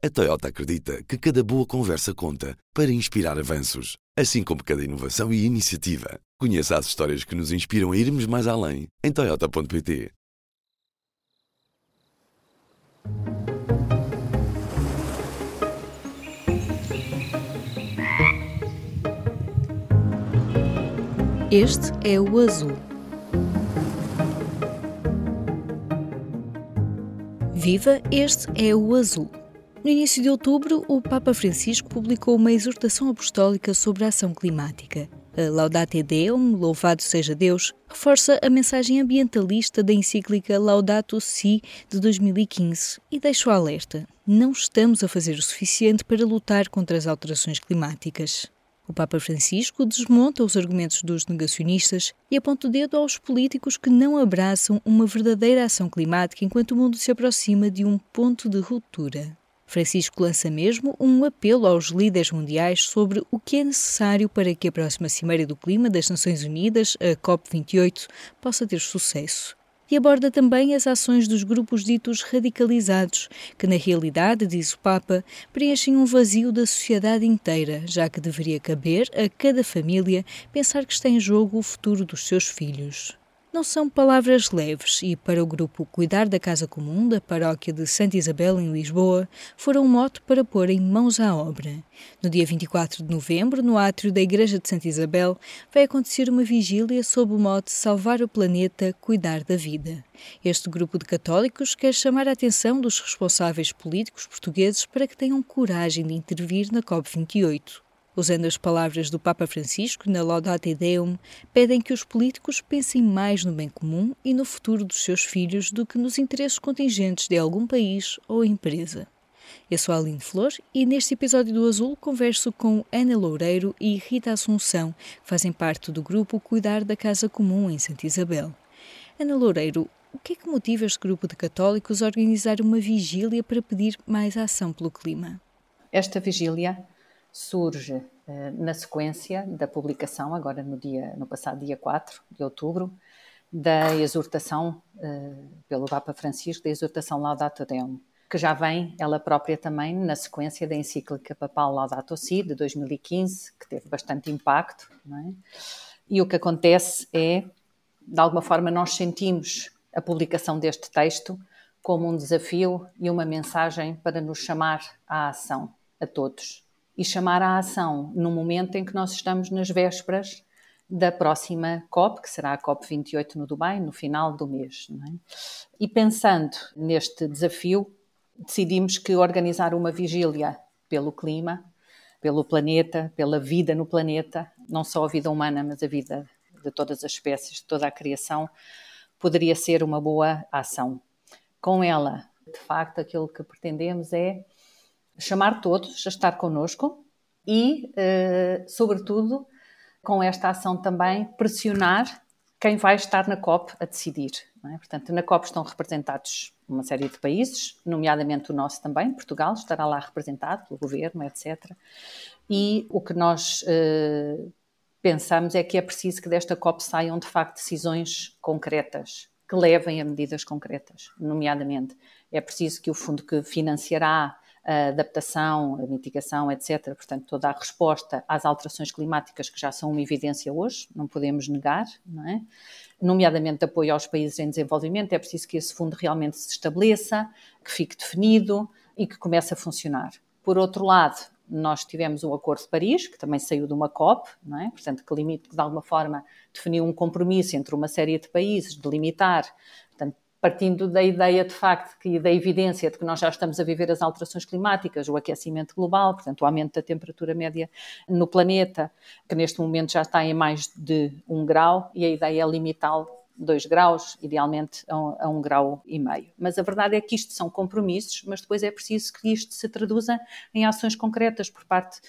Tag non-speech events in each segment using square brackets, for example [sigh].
A Toyota acredita que cada boa conversa conta para inspirar avanços, assim como cada inovação e iniciativa. Conheça as histórias que nos inspiram a irmos mais além em Toyota.pt. Este é o azul. Viva, este é o azul. No início de outubro, o Papa Francisco publicou uma exortação apostólica sobre a ação climática. A Laudate Deum, Louvado Seja Deus, reforça a mensagem ambientalista da encíclica Laudato Si de 2015 e deixa o alerta: não estamos a fazer o suficiente para lutar contra as alterações climáticas. O Papa Francisco desmonta os argumentos dos negacionistas e aponta o dedo aos políticos que não abraçam uma verdadeira ação climática enquanto o mundo se aproxima de um ponto de ruptura. Francisco lança mesmo um apelo aos líderes mundiais sobre o que é necessário para que a próxima Cimeira do Clima das Nações Unidas, a COP28, possa ter sucesso e aborda também as ações dos grupos ditos radicalizados, que na realidade, diz o Papa, preenchem um vazio da sociedade inteira, já que deveria caber a cada família pensar que está em jogo o futuro dos seus filhos. Não são palavras leves e, para o grupo Cuidar da Casa Comum da Paróquia de Santa Isabel, em Lisboa, foram um mote para pôr em mãos à obra. No dia 24 de novembro, no átrio da Igreja de Santa Isabel, vai acontecer uma vigília sob o mote Salvar o Planeta, Cuidar da Vida. Este grupo de católicos quer chamar a atenção dos responsáveis políticos portugueses para que tenham coragem de intervir na COP28. Usando as palavras do Papa Francisco na Laudate Deum, pedem que os políticos pensem mais no bem comum e no futuro dos seus filhos do que nos interesses contingentes de algum país ou empresa. Eu sou a Aline Flor e neste episódio do Azul converso com Ana Loureiro e Rita Assunção, que fazem parte do grupo Cuidar da Casa Comum em Santa Isabel. Ana Loureiro, o que é que motiva este grupo de católicos a organizar uma vigília para pedir mais ação pelo clima? Esta vigília surge na sequência da publicação, agora no, dia, no passado dia 4 de outubro, da exortação uh, pelo Papa Francisco, da exortação Laudato Deum, que já vem ela própria também na sequência da encíclica papal Laudato Si, de 2015, que teve bastante impacto. É? E o que acontece é, de alguma forma, nós sentimos a publicação deste texto como um desafio e uma mensagem para nos chamar à ação, a todos e chamar à ação no momento em que nós estamos nas vésperas da próxima COP, que será a COP 28 no Dubai, no final do mês. É? E pensando neste desafio, decidimos que organizar uma vigília pelo clima, pelo planeta, pela vida no planeta, não só a vida humana, mas a vida de todas as espécies, de toda a criação, poderia ser uma boa ação. Com ela, de facto, aquilo que pretendemos é chamar todos a estar connosco e, uh, sobretudo, com esta ação também, pressionar quem vai estar na COP a decidir. É? Portanto, na COP estão representados uma série de países, nomeadamente o nosso também, Portugal, estará lá representado pelo governo, etc. E o que nós uh, pensamos é que é preciso que desta COP saiam, de facto, decisões concretas, que levem a medidas concretas, nomeadamente. É preciso que o fundo que financiará a adaptação, a mitigação, etc. Portanto, toda a resposta às alterações climáticas que já são uma evidência hoje, não podemos negar, não é? nomeadamente apoio aos países em desenvolvimento, é preciso que esse fundo realmente se estabeleça, que fique definido e que comece a funcionar. Por outro lado, nós tivemos o Acordo de Paris, que também saiu de uma COP, não é? portanto, que, limite, que de alguma forma definiu um compromisso entre uma série de países de limitar partindo da ideia de facto e da evidência de que nós já estamos a viver as alterações climáticas, o aquecimento global, portanto, o aumento da temperatura média no planeta, que neste momento já está em mais de um grau, e a ideia é limitá-lo 2 graus, idealmente a um, grau e meio. Mas a verdade é que isto são compromissos, mas depois é preciso que isto se traduza em ações concretas por parte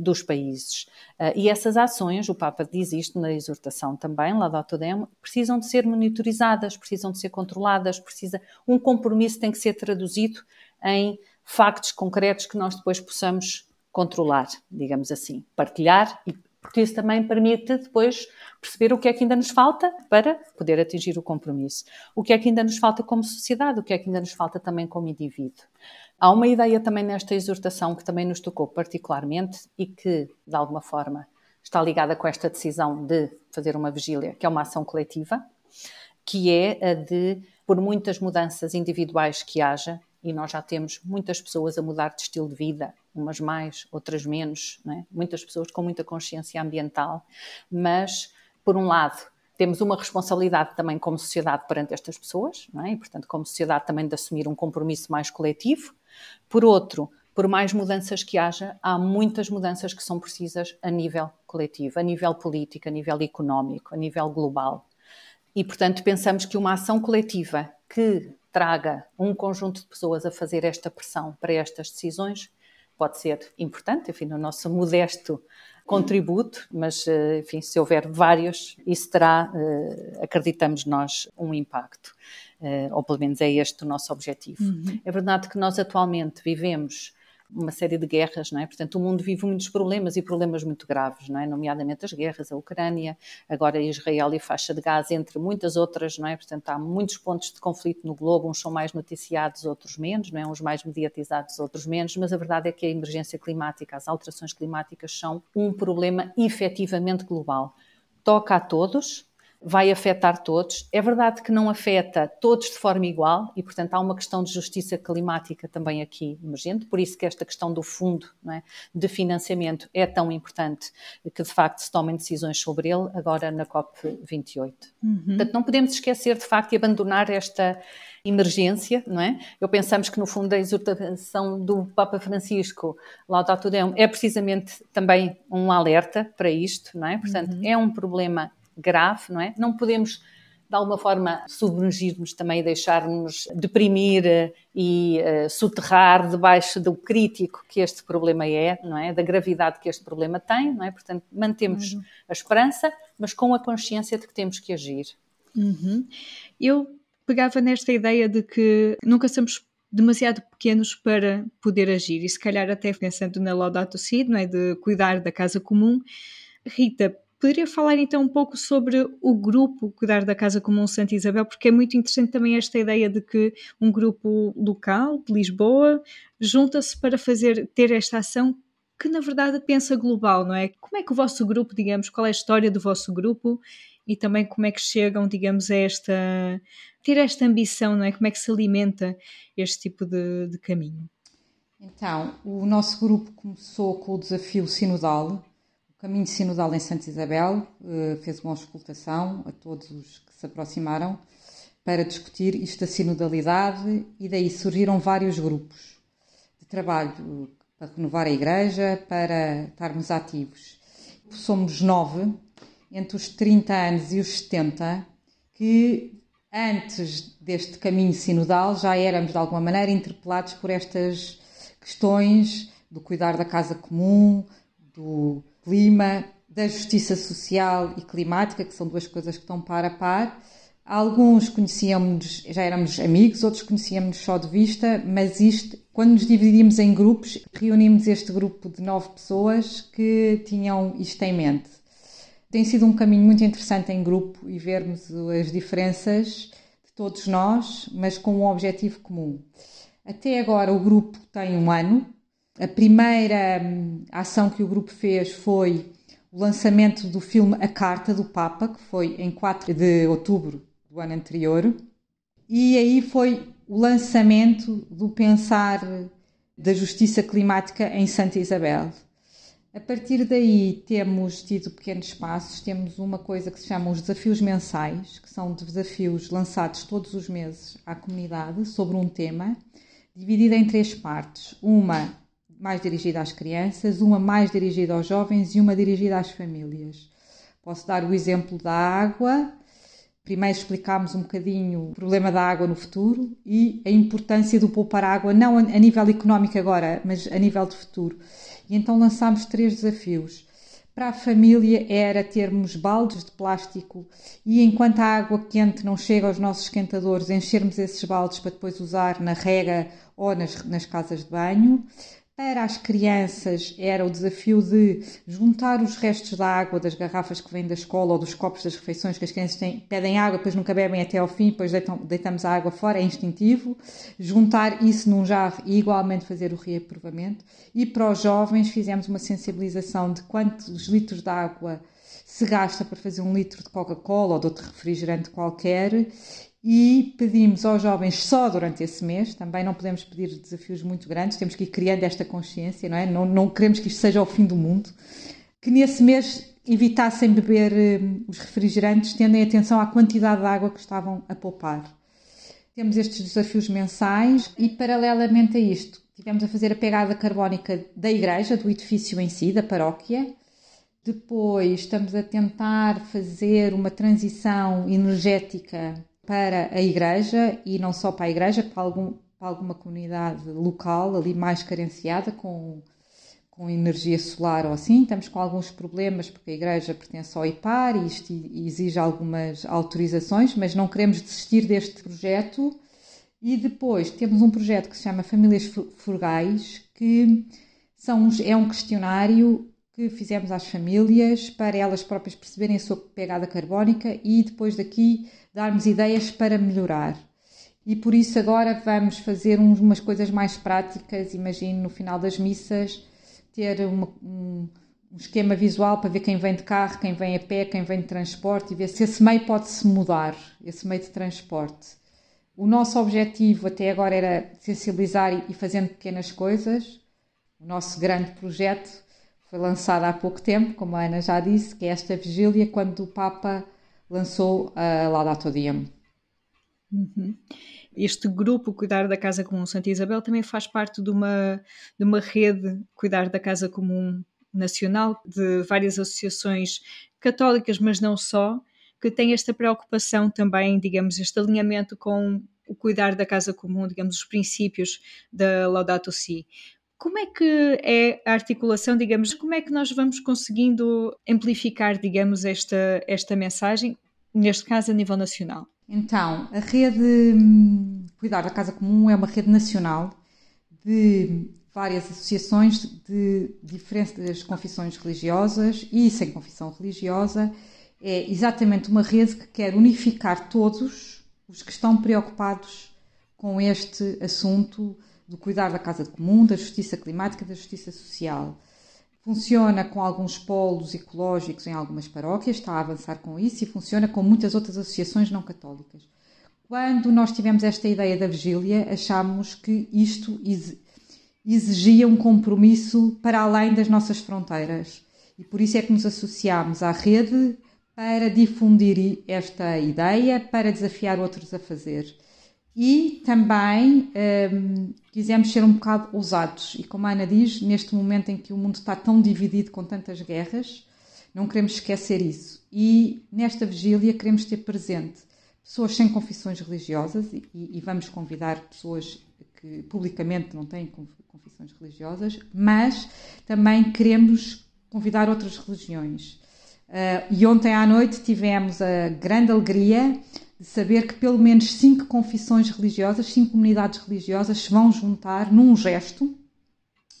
dos países. Uh, e essas ações, o Papa diz isto na exortação também, lá do Dem, precisam de ser monitorizadas, precisam de ser controladas, precisa, um compromisso tem que ser traduzido em factos concretos que nós depois possamos controlar, digamos assim, partilhar e porque isso também permite depois perceber o que é que ainda nos falta para poder atingir o compromisso. O que é que ainda nos falta como sociedade, o que é que ainda nos falta também como indivíduo. Há uma ideia também nesta exortação que também nos tocou particularmente e que, de alguma forma, está ligada com esta decisão de fazer uma vigília, que é uma ação coletiva, que é a de, por muitas mudanças individuais que haja, e nós já temos muitas pessoas a mudar de estilo de vida, umas mais, outras menos, é? muitas pessoas com muita consciência ambiental, mas, por um lado, temos uma responsabilidade também como sociedade perante estas pessoas, é? e, portanto, como sociedade também de assumir um compromisso mais coletivo. Por outro, por mais mudanças que haja, há muitas mudanças que são precisas a nível coletivo, a nível político, a nível económico, a nível global. E, portanto, pensamos que uma ação coletiva que traga um conjunto de pessoas a fazer esta pressão para estas decisões pode ser importante, enfim, no nosso modesto contributo, mas, eh, enfim, se houver vários, isso terá, eh, acreditamos nós, um impacto. Eh, ou pelo menos é este o nosso objetivo. Uhum. É verdade que nós atualmente vivemos uma série de guerras, não é? Portanto, o mundo vive muitos problemas e problemas muito graves, não é? Nomeadamente as guerras, a Ucrânia, agora Israel e faixa de Gaza, entre muitas outras, não é? Portanto, há muitos pontos de conflito no globo, uns são mais noticiados, outros menos, não é? Uns mais mediatizados, outros menos, mas a verdade é que a emergência climática, as alterações climáticas são um problema efetivamente global. Toca a todos, vai afetar todos. É verdade que não afeta todos de forma igual e, portanto, há uma questão de justiça climática também aqui emergente, por isso que esta questão do fundo é, de financiamento é tão importante que, de facto, se tomem decisões sobre ele agora na COP28. Uhum. Portanto, não podemos esquecer, de facto, e abandonar esta emergência, não é? Eu pensamos que no fundo a exortação do Papa Francisco, Laudato Deum, é precisamente também um alerta para isto, não é? Portanto, uhum. é um problema grave, não é? Não podemos de alguma forma submergir-nos também e deixar-nos deprimir eh, e uh, soterrar debaixo do crítico que este problema é, não é? Da gravidade que este problema tem, não é? Portanto, mantemos uhum. a esperança, mas com a consciência de que temos que agir. Uhum. Eu pegava nesta ideia de que nunca somos demasiado pequenos para poder agir e se calhar até pensando na Laudato Si, não é? De cuidar da casa comum. Rita, Poderia falar então um pouco sobre o grupo Cuidar da Casa Comum Santa Isabel, porque é muito interessante também esta ideia de que um grupo local de Lisboa junta-se para fazer ter esta ação que na verdade pensa global, não é? Como é que o vosso grupo, digamos, qual é a história do vosso grupo e também como é que chegam, digamos, a esta ter esta ambição, não é? Como é que se alimenta este tipo de, de caminho? Então, o nosso grupo começou com o desafio sinodal, Caminho Sinodal em Santa Isabel eh, fez uma auscultação a todos os que se aproximaram para discutir isto da sinodalidade e daí surgiram vários grupos de trabalho para renovar a Igreja, para estarmos ativos. Somos nove, entre os 30 anos e os 70, que antes deste caminho sinodal já éramos de alguma maneira interpelados por estas questões do cuidar da casa comum, do clima, da justiça social e climática, que são duas coisas que estão par a par. Alguns conhecíamos, já éramos amigos, outros conhecíamos só de vista, mas isto, quando nos dividimos em grupos, reunimos este grupo de nove pessoas que tinham isto em mente. Tem sido um caminho muito interessante em grupo e vermos as diferenças de todos nós, mas com um objetivo comum. Até agora o grupo tem um ano, a primeira hum, ação que o grupo fez foi o lançamento do filme A Carta do Papa, que foi em 4 de outubro do ano anterior. E aí foi o lançamento do Pensar da Justiça Climática em Santa Isabel. A partir daí temos tido pequenos passos, temos uma coisa que se chama os desafios mensais, que são desafios lançados todos os meses à comunidade sobre um tema, dividida em três partes. Uma mais dirigida às crianças, uma mais dirigida aos jovens e uma dirigida às famílias. Posso dar o exemplo da água. Primeiro explicámos um bocadinho o problema da água no futuro e a importância do poupar água, não a nível económico agora, mas a nível de futuro. E então lançámos três desafios. Para a família era termos baldes de plástico e enquanto a água quente não chega aos nossos esquentadores, enchermos esses baldes para depois usar na rega ou nas, nas casas de banho. Para as crianças era o desafio de juntar os restos da água das garrafas que vêm da escola ou dos copos das refeições que as crianças têm, pedem água, depois nunca bebem até ao fim, depois deitam, deitamos a água fora, é instintivo. Juntar isso num jarro e igualmente fazer o reaprovamento. E para os jovens fizemos uma sensibilização de quantos litros de água se gasta para fazer um litro de Coca-Cola ou de outro refrigerante qualquer e pedimos aos jovens só durante esse mês, também não podemos pedir desafios muito grandes, temos que ir criando esta consciência, não é? Não, não queremos que isto seja o fim do mundo, que nesse mês evitassem beber uh, os refrigerantes, tendo em atenção à quantidade de água que estavam a poupar. Temos estes desafios mensais e, paralelamente a isto, tivemos a fazer a pegada carbónica da igreja, do edifício em si, da paróquia. Depois estamos a tentar fazer uma transição energética para a igreja e não só para a igreja, para, algum, para alguma comunidade local ali mais carenciada com, com energia solar ou assim. Estamos com alguns problemas porque a igreja pertence ao IPAR e isto exige algumas autorizações, mas não queremos desistir deste projeto. E depois temos um projeto que se chama Famílias Frugais, que são, é um questionário que fizemos às famílias para elas próprias perceberem a sua pegada carbónica e depois daqui darmos ideias para melhorar. E por isso agora vamos fazer umas coisas mais práticas. Imagino no final das missas ter uma, um, um esquema visual para ver quem vem de carro, quem vem a pé, quem vem de transporte e ver se esse meio pode se mudar, esse meio de transporte. O nosso objetivo até agora era sensibilizar e fazendo pequenas coisas. O nosso grande projeto foi lançado há pouco tempo, como a Ana já disse, que é esta vigília, quando o Papa lançou a Laudato Diem. Uhum. Este grupo Cuidar da Casa Comum Santa Isabel também faz parte de uma, de uma rede Cuidar da Casa Comum Nacional, de várias associações católicas, mas não só, que têm esta preocupação também, digamos, este alinhamento com o cuidar da casa comum, digamos, os princípios da Laudato Si. Como é que é a articulação, digamos, como é que nós vamos conseguindo amplificar, digamos, esta, esta mensagem, neste caso a nível nacional? Então, a rede hum, Cuidar da Casa Comum é uma rede nacional de várias associações de diferentes confissões religiosas e sem confissão religiosa. É exatamente uma rede que quer unificar todos os que estão preocupados com este assunto do cuidar da casa comum, da justiça climática, da justiça social. Funciona com alguns polos ecológicos em algumas paróquias, está a avançar com isso e funciona com muitas outras associações não católicas. Quando nós tivemos esta ideia da vigília, achámos que isto exigia um compromisso para além das nossas fronteiras. E por isso é que nos associámos à rede para difundir esta ideia, para desafiar outros a fazer. E também um, quisemos ser um bocado ousados. E como a Ana diz, neste momento em que o mundo está tão dividido com tantas guerras, não queremos esquecer isso. E nesta vigília queremos ter presente pessoas sem confissões religiosas e, e vamos convidar pessoas que publicamente não têm confissões religiosas, mas também queremos convidar outras religiões. Uh, e ontem à noite tivemos a grande alegria saber que pelo menos cinco confissões religiosas, cinco comunidades religiosas se vão juntar num gesto,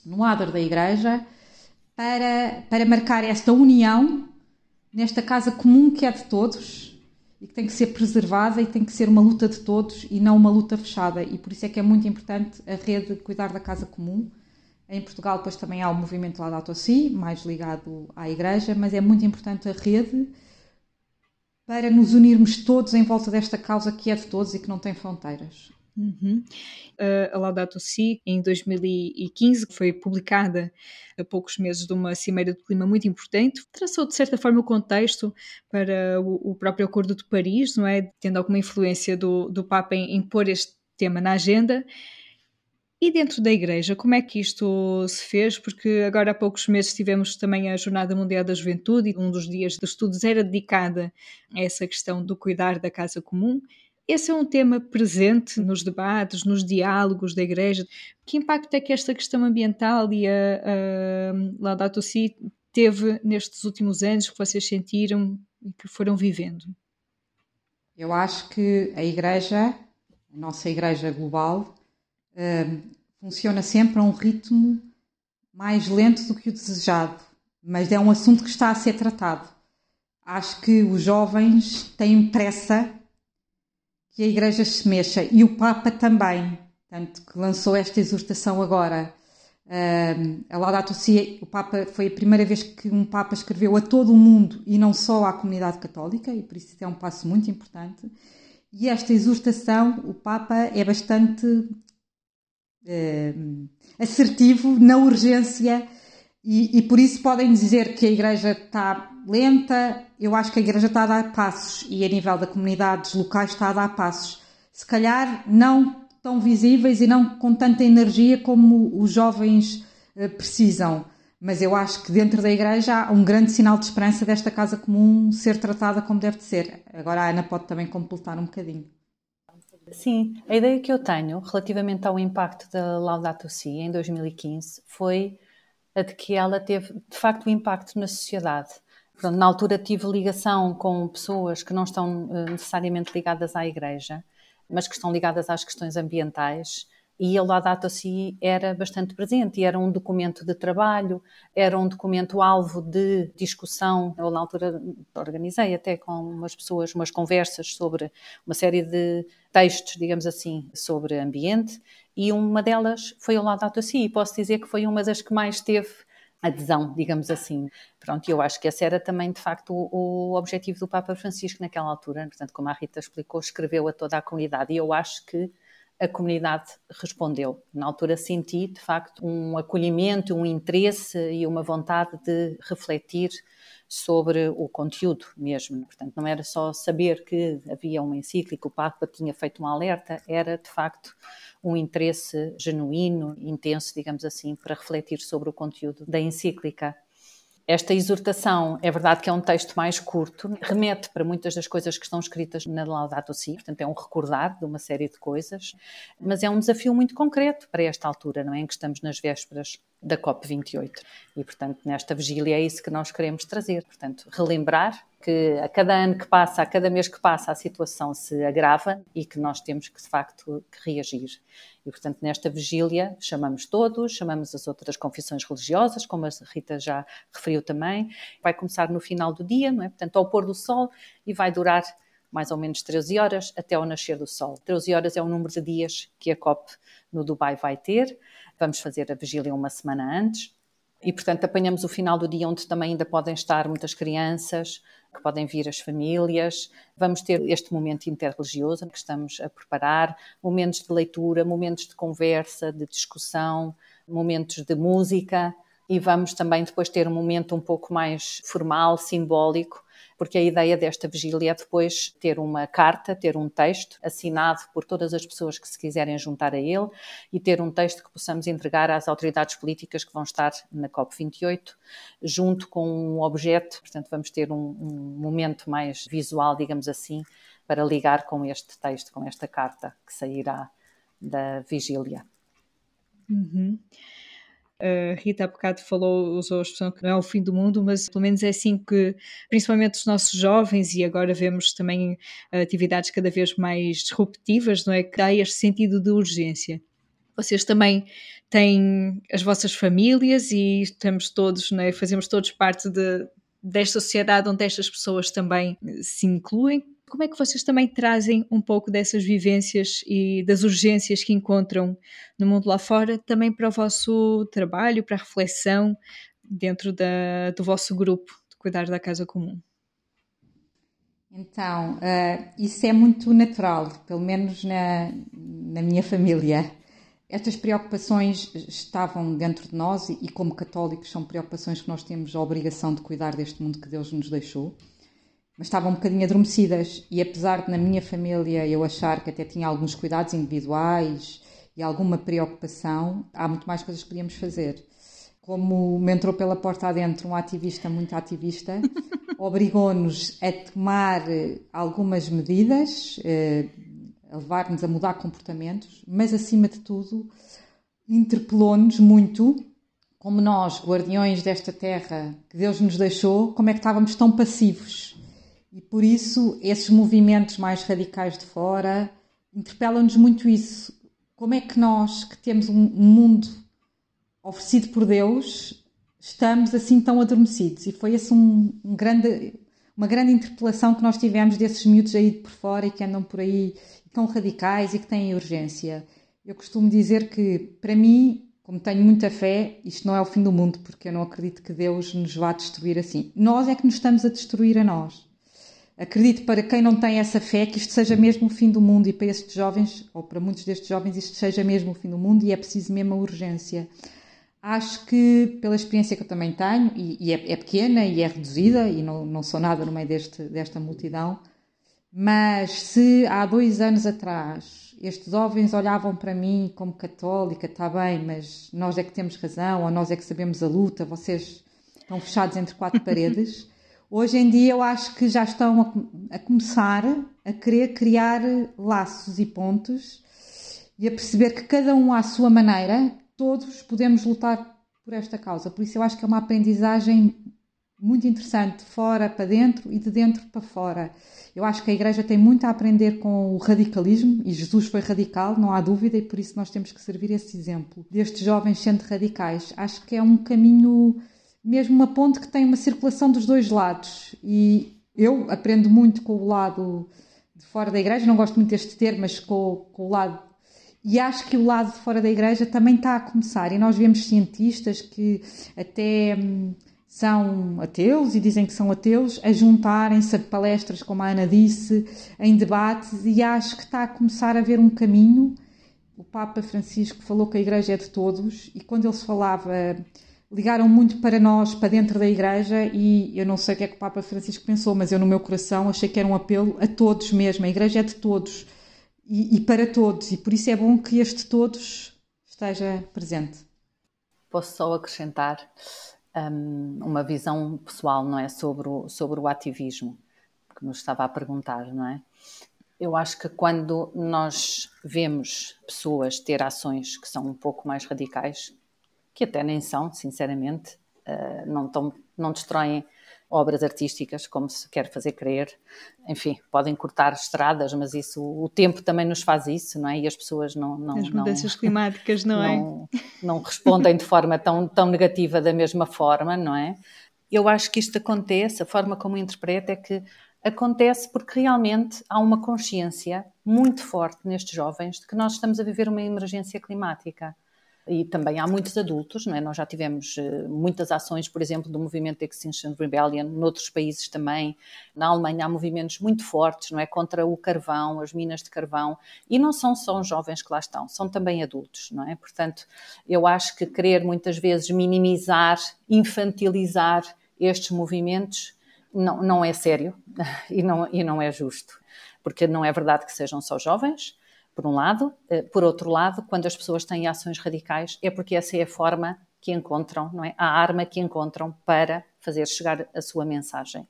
no adro da igreja, para, para marcar esta união nesta casa comum que é de todos e que tem que ser preservada e tem que ser uma luta de todos e não uma luta fechada. E por isso é que é muito importante a rede cuidar da casa comum. Em Portugal, depois também há o movimento Laudato Si, mais ligado à igreja, mas é muito importante a rede para nos unirmos todos em volta desta causa que é de todos e que não tem fronteiras. Uhum. Uh, a Laudato Si, em 2015, foi publicada a poucos meses de uma cimeira de clima muito importante, traçou de certa forma o contexto para o, o próprio Acordo de Paris, não é? Tendo alguma influência do, do Papa em, em pôr este tema na agenda e dentro da Igreja, como é que isto se fez? Porque agora há poucos meses tivemos também a Jornada Mundial da Juventude e um dos dias de estudos era dedicada a essa questão do cuidar da casa comum. Esse é um tema presente nos debates, nos diálogos da Igreja. Que impacto é que esta questão ambiental e a, a Laudato Si teve nestes últimos anos que vocês sentiram e que foram vivendo? Eu acho que a Igreja, a nossa Igreja global, funciona sempre a um ritmo mais lento do que o desejado, mas é um assunto que está a ser tratado. Acho que os jovens têm pressa que a Igreja se mexa e o Papa também, tanto que lançou esta exortação agora. Uh, a Laudato Si, o Papa foi a primeira vez que um Papa escreveu a todo o mundo e não só à comunidade católica, e por isso é um passo muito importante. E esta exortação, o Papa é bastante uh, assertivo na urgência e, e, por isso podem dizer que a Igreja está lenta. Eu acho que a Igreja está a dar passos e a nível da comunidades locais está a dar passos. Se calhar não tão visíveis e não com tanta energia como os jovens uh, precisam. Mas eu acho que dentro da Igreja há um grande sinal de esperança desta casa comum ser tratada como deve de ser. Agora a Ana pode também completar um bocadinho. Sim, a ideia que eu tenho relativamente ao impacto da Laudato Si em 2015 foi a de que ela teve de facto um impacto na sociedade. Portanto, na altura tive ligação com pessoas que não estão eh, necessariamente ligadas à igreja, mas que estão ligadas às questões ambientais e a Laudato Si era bastante presente e era um documento de trabalho, era um documento alvo de discussão. Eu, na altura, organizei até com umas pessoas umas conversas sobre uma série de textos, digamos assim, sobre ambiente e uma delas foi o Laudato Si e posso dizer que foi uma das que mais teve adesão, digamos assim. Pronto, eu acho que esse era também, de facto, o, o, objetivo do Papa Francisco naquela altura. Portanto, como a Rita explicou, escreveu a toda a comunidade e eu acho que a comunidade respondeu. Na altura senti, de facto, um acolhimento, um interesse e uma vontade de refletir sobre o conteúdo mesmo. Portanto, não era só saber que havia uma encíclica, o Papa tinha feito um alerta, era de facto um interesse genuíno, intenso, digamos assim, para refletir sobre o conteúdo da encíclica. Esta exortação, é verdade que é um texto mais curto, remete para muitas das coisas que estão escritas na Laudato Si, portanto é um recordar de uma série de coisas, mas é um desafio muito concreto para esta altura, não é? Em que estamos nas vésperas da COP28. E, portanto, nesta vigília é isso que nós queremos trazer. Portanto, relembrar que a cada ano que passa, a cada mês que passa, a situação se agrava e que nós temos que, de facto, que reagir. E, portanto, nesta vigília chamamos todos, chamamos as outras confissões religiosas, como a Rita já referiu também. Vai começar no final do dia, não é? Portanto, ao pôr do sol e vai durar mais ou menos 13 horas até ao nascer do sol. 13 horas é o número de dias que a COP no Dubai vai ter. Vamos fazer a vigília uma semana antes. E, portanto, apanhamos o final do dia onde também ainda podem estar muitas crianças, que podem vir as famílias. Vamos ter este momento interreligioso que estamos a preparar, momentos de leitura, momentos de conversa, de discussão, momentos de música e vamos também depois ter um momento um pouco mais formal, simbólico, porque a ideia desta vigília é depois ter uma carta, ter um texto assinado por todas as pessoas que se quiserem juntar a ele e ter um texto que possamos entregar às autoridades políticas que vão estar na COP28, junto com um objeto, portanto, vamos ter um, um momento mais visual, digamos assim, para ligar com este texto, com esta carta que sairá da vigília. Uhum. A Rita há bocado falou, usou a expressão que não é o fim do mundo, mas pelo menos é assim que, principalmente os nossos jovens, e agora vemos também atividades cada vez mais disruptivas, não é? Que dá este sentido de urgência. Vocês também têm as vossas famílias e estamos todos, não é? fazemos todos parte de, desta sociedade onde estas pessoas também se incluem como é que vocês também trazem um pouco dessas vivências e das urgências que encontram no mundo lá fora também para o vosso trabalho, para a reflexão dentro da, do vosso grupo de cuidar da casa comum? Então, uh, isso é muito natural, pelo menos na, na minha família. Estas preocupações estavam dentro de nós e, e, como católicos, são preocupações que nós temos a obrigação de cuidar deste mundo que Deus nos deixou mas estavam um bocadinho adormecidas. E apesar de na minha família eu achar que até tinha alguns cuidados individuais e alguma preocupação, há muito mais coisas que podíamos fazer. Como me entrou pela porta adentro um ativista muito ativista, [laughs] obrigou-nos a tomar eh, algumas medidas, eh, a levar-nos a mudar comportamentos, mas acima de tudo interpelou-nos muito como nós, guardiões desta terra que Deus nos deixou, como é que estávamos tão passivos e por isso esses movimentos mais radicais de fora interpelam-nos muito isso. Como é que nós, que temos um mundo oferecido por Deus, estamos assim tão adormecidos. E foi esse um, um grande, uma grande interpelação que nós tivemos desses miúdos aí por fora e que andam por aí tão radicais e que têm urgência. Eu costumo dizer que, para mim, como tenho muita fé, isto não é o fim do mundo, porque eu não acredito que Deus nos vá destruir assim. Nós é que nos estamos a destruir a nós. Acredito para quem não tem essa fé que isto seja mesmo o fim do mundo e para estes jovens, ou para muitos destes jovens, isto seja mesmo o fim do mundo e é preciso mesmo a urgência. Acho que, pela experiência que eu também tenho, e, e é, é, pequena e é reduzida, e não, não sou nada no meio deste, desta multidão, mas se há dois anos atrás estes jovens olhavam para mim como católica, está bem, mas nós é que temos razão, ou nós é que sabemos a luta, vocês estão fechados entre quatro [laughs] paredes. Hoje em dia eu acho que já estão a, a começar a querer criar laços e pontos e a perceber que cada um à sua maneira, todos podemos lutar por esta causa. Por isso eu acho que é uma aprendizagem muito interessante, de fora para dentro e de dentro para fora. Eu acho que a Igreja tem muito a aprender com o radicalismo, e Jesus foi radical, não há dúvida, e por isso nós temos que servir esse exemplo destes jovens sendo radicais. Acho que é um caminho, mesmo uma ponte que tem uma circulação dos dois lados. E eu aprendo muito com o lado de fora da Igreja, não gosto muito deste termo, mas com, com o lado e acho que o lado de fora da igreja também está a começar. E nós vemos cientistas que até hum, são ateus e dizem que são ateus, a juntarem-se a palestras, como a Ana disse, em debates, e acho que está a começar a haver um caminho. O Papa Francisco falou que a Igreja é de todos, e quando ele se falava, ligaram muito para nós, para dentro da Igreja, e eu não sei o que é que o Papa Francisco pensou, mas eu no meu coração achei que era um apelo a todos mesmo. A Igreja é de todos e, e para todos, e por isso é bom que este todos esteja presente. Posso só acrescentar um, uma visão pessoal, não é, sobre o, sobre o ativismo que nos estava a perguntar, não é? Eu acho que quando nós vemos pessoas ter ações que são um pouco mais radicais, que até nem são, sinceramente, uh, não, tão, não destroem obras artísticas, como se quer fazer crer. Enfim, podem cortar estradas, mas isso o tempo também nos faz isso, não é? E as pessoas não. não as mudanças não, climáticas, não, é? Não, não respondem de forma tão, tão negativa da mesma forma, não é? Eu acho que isto acontece, a forma como interpreto é que acontece porque realmente há uma consciência muito forte nestes jovens de que nós estamos a viver uma emergência climática e também há muitos adultos, não é? Nós já tivemos uh, muitas ações, por exemplo, do movimento Extinction Rebellion, noutros países também. Na Alemanha há movimentos muito fortes, não é? Contra o carvão, as minas de carvão, e não são só os jovens que lá estão, são também adultos, não é? Portanto, eu acho que querer muitas vezes minimizar, infantilizar estes movimentos não, não é sério [laughs] e não, e não é justo, porque não é verdade que sejam só jovens, por um lado. Eh, por outro lado, quando as pessoas têm ações radicais, é porque essa é a forma que encontram, não é? A arma que encontram para fazer chegar a sua mensagem.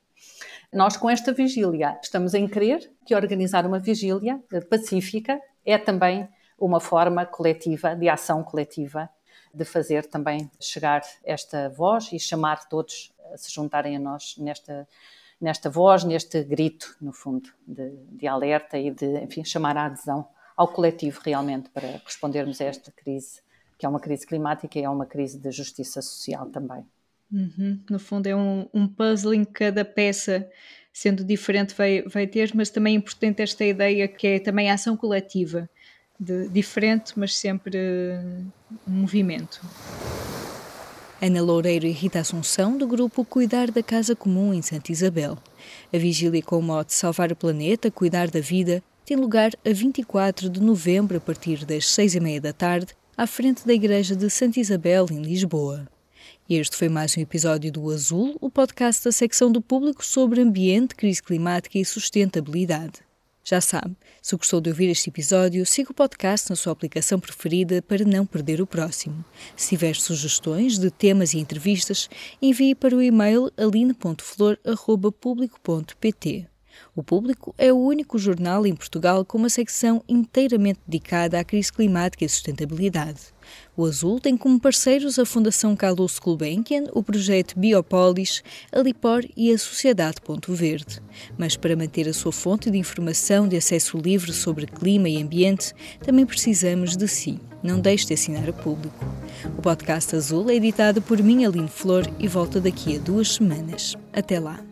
Nós, com esta vigília, estamos em crer que organizar uma vigília eh, pacífica é também uma forma coletiva, de ação coletiva, de fazer também chegar esta voz e chamar todos a se juntarem a nós nesta, nesta voz, neste grito, no fundo, de, de alerta e de, enfim, chamar a adesão ao coletivo realmente para respondermos a esta crise, que é uma crise climática e é uma crise de justiça social também. Uhum. No fundo é um, um puzzle em que cada peça, sendo diferente, vai, vai ter, mas também é importante esta ideia que é também a ação coletiva, de, diferente, mas sempre um movimento. Ana Loureiro e Rita Assunção, do grupo Cuidar da Casa Comum em Santa Isabel. A vigília com o mote Salvar o Planeta, Cuidar da Vida, tem lugar a 24 de novembro, a partir das seis e meia da tarde, à frente da Igreja de Santa Isabel, em Lisboa. Este foi mais um episódio do Azul, o podcast da secção do público sobre ambiente, crise climática e sustentabilidade. Já sabe, se gostou de ouvir este episódio, siga o podcast na sua aplicação preferida para não perder o próximo. Se tiver sugestões de temas e entrevistas, envie para o e-mail aline.flor.público.pt. O Público é o único jornal em Portugal com uma secção inteiramente dedicada à crise climática e sustentabilidade. O Azul tem como parceiros a Fundação Carlos Gulbenkian, o projeto Biopolis, a Lipor e a Sociedade Ponto Verde. Mas para manter a sua fonte de informação de acesso livre sobre clima e ambiente, também precisamos de si. Não deixe de assinar a público. O podcast Azul é editado por mim, Aline Flor, e volta daqui a duas semanas. Até lá.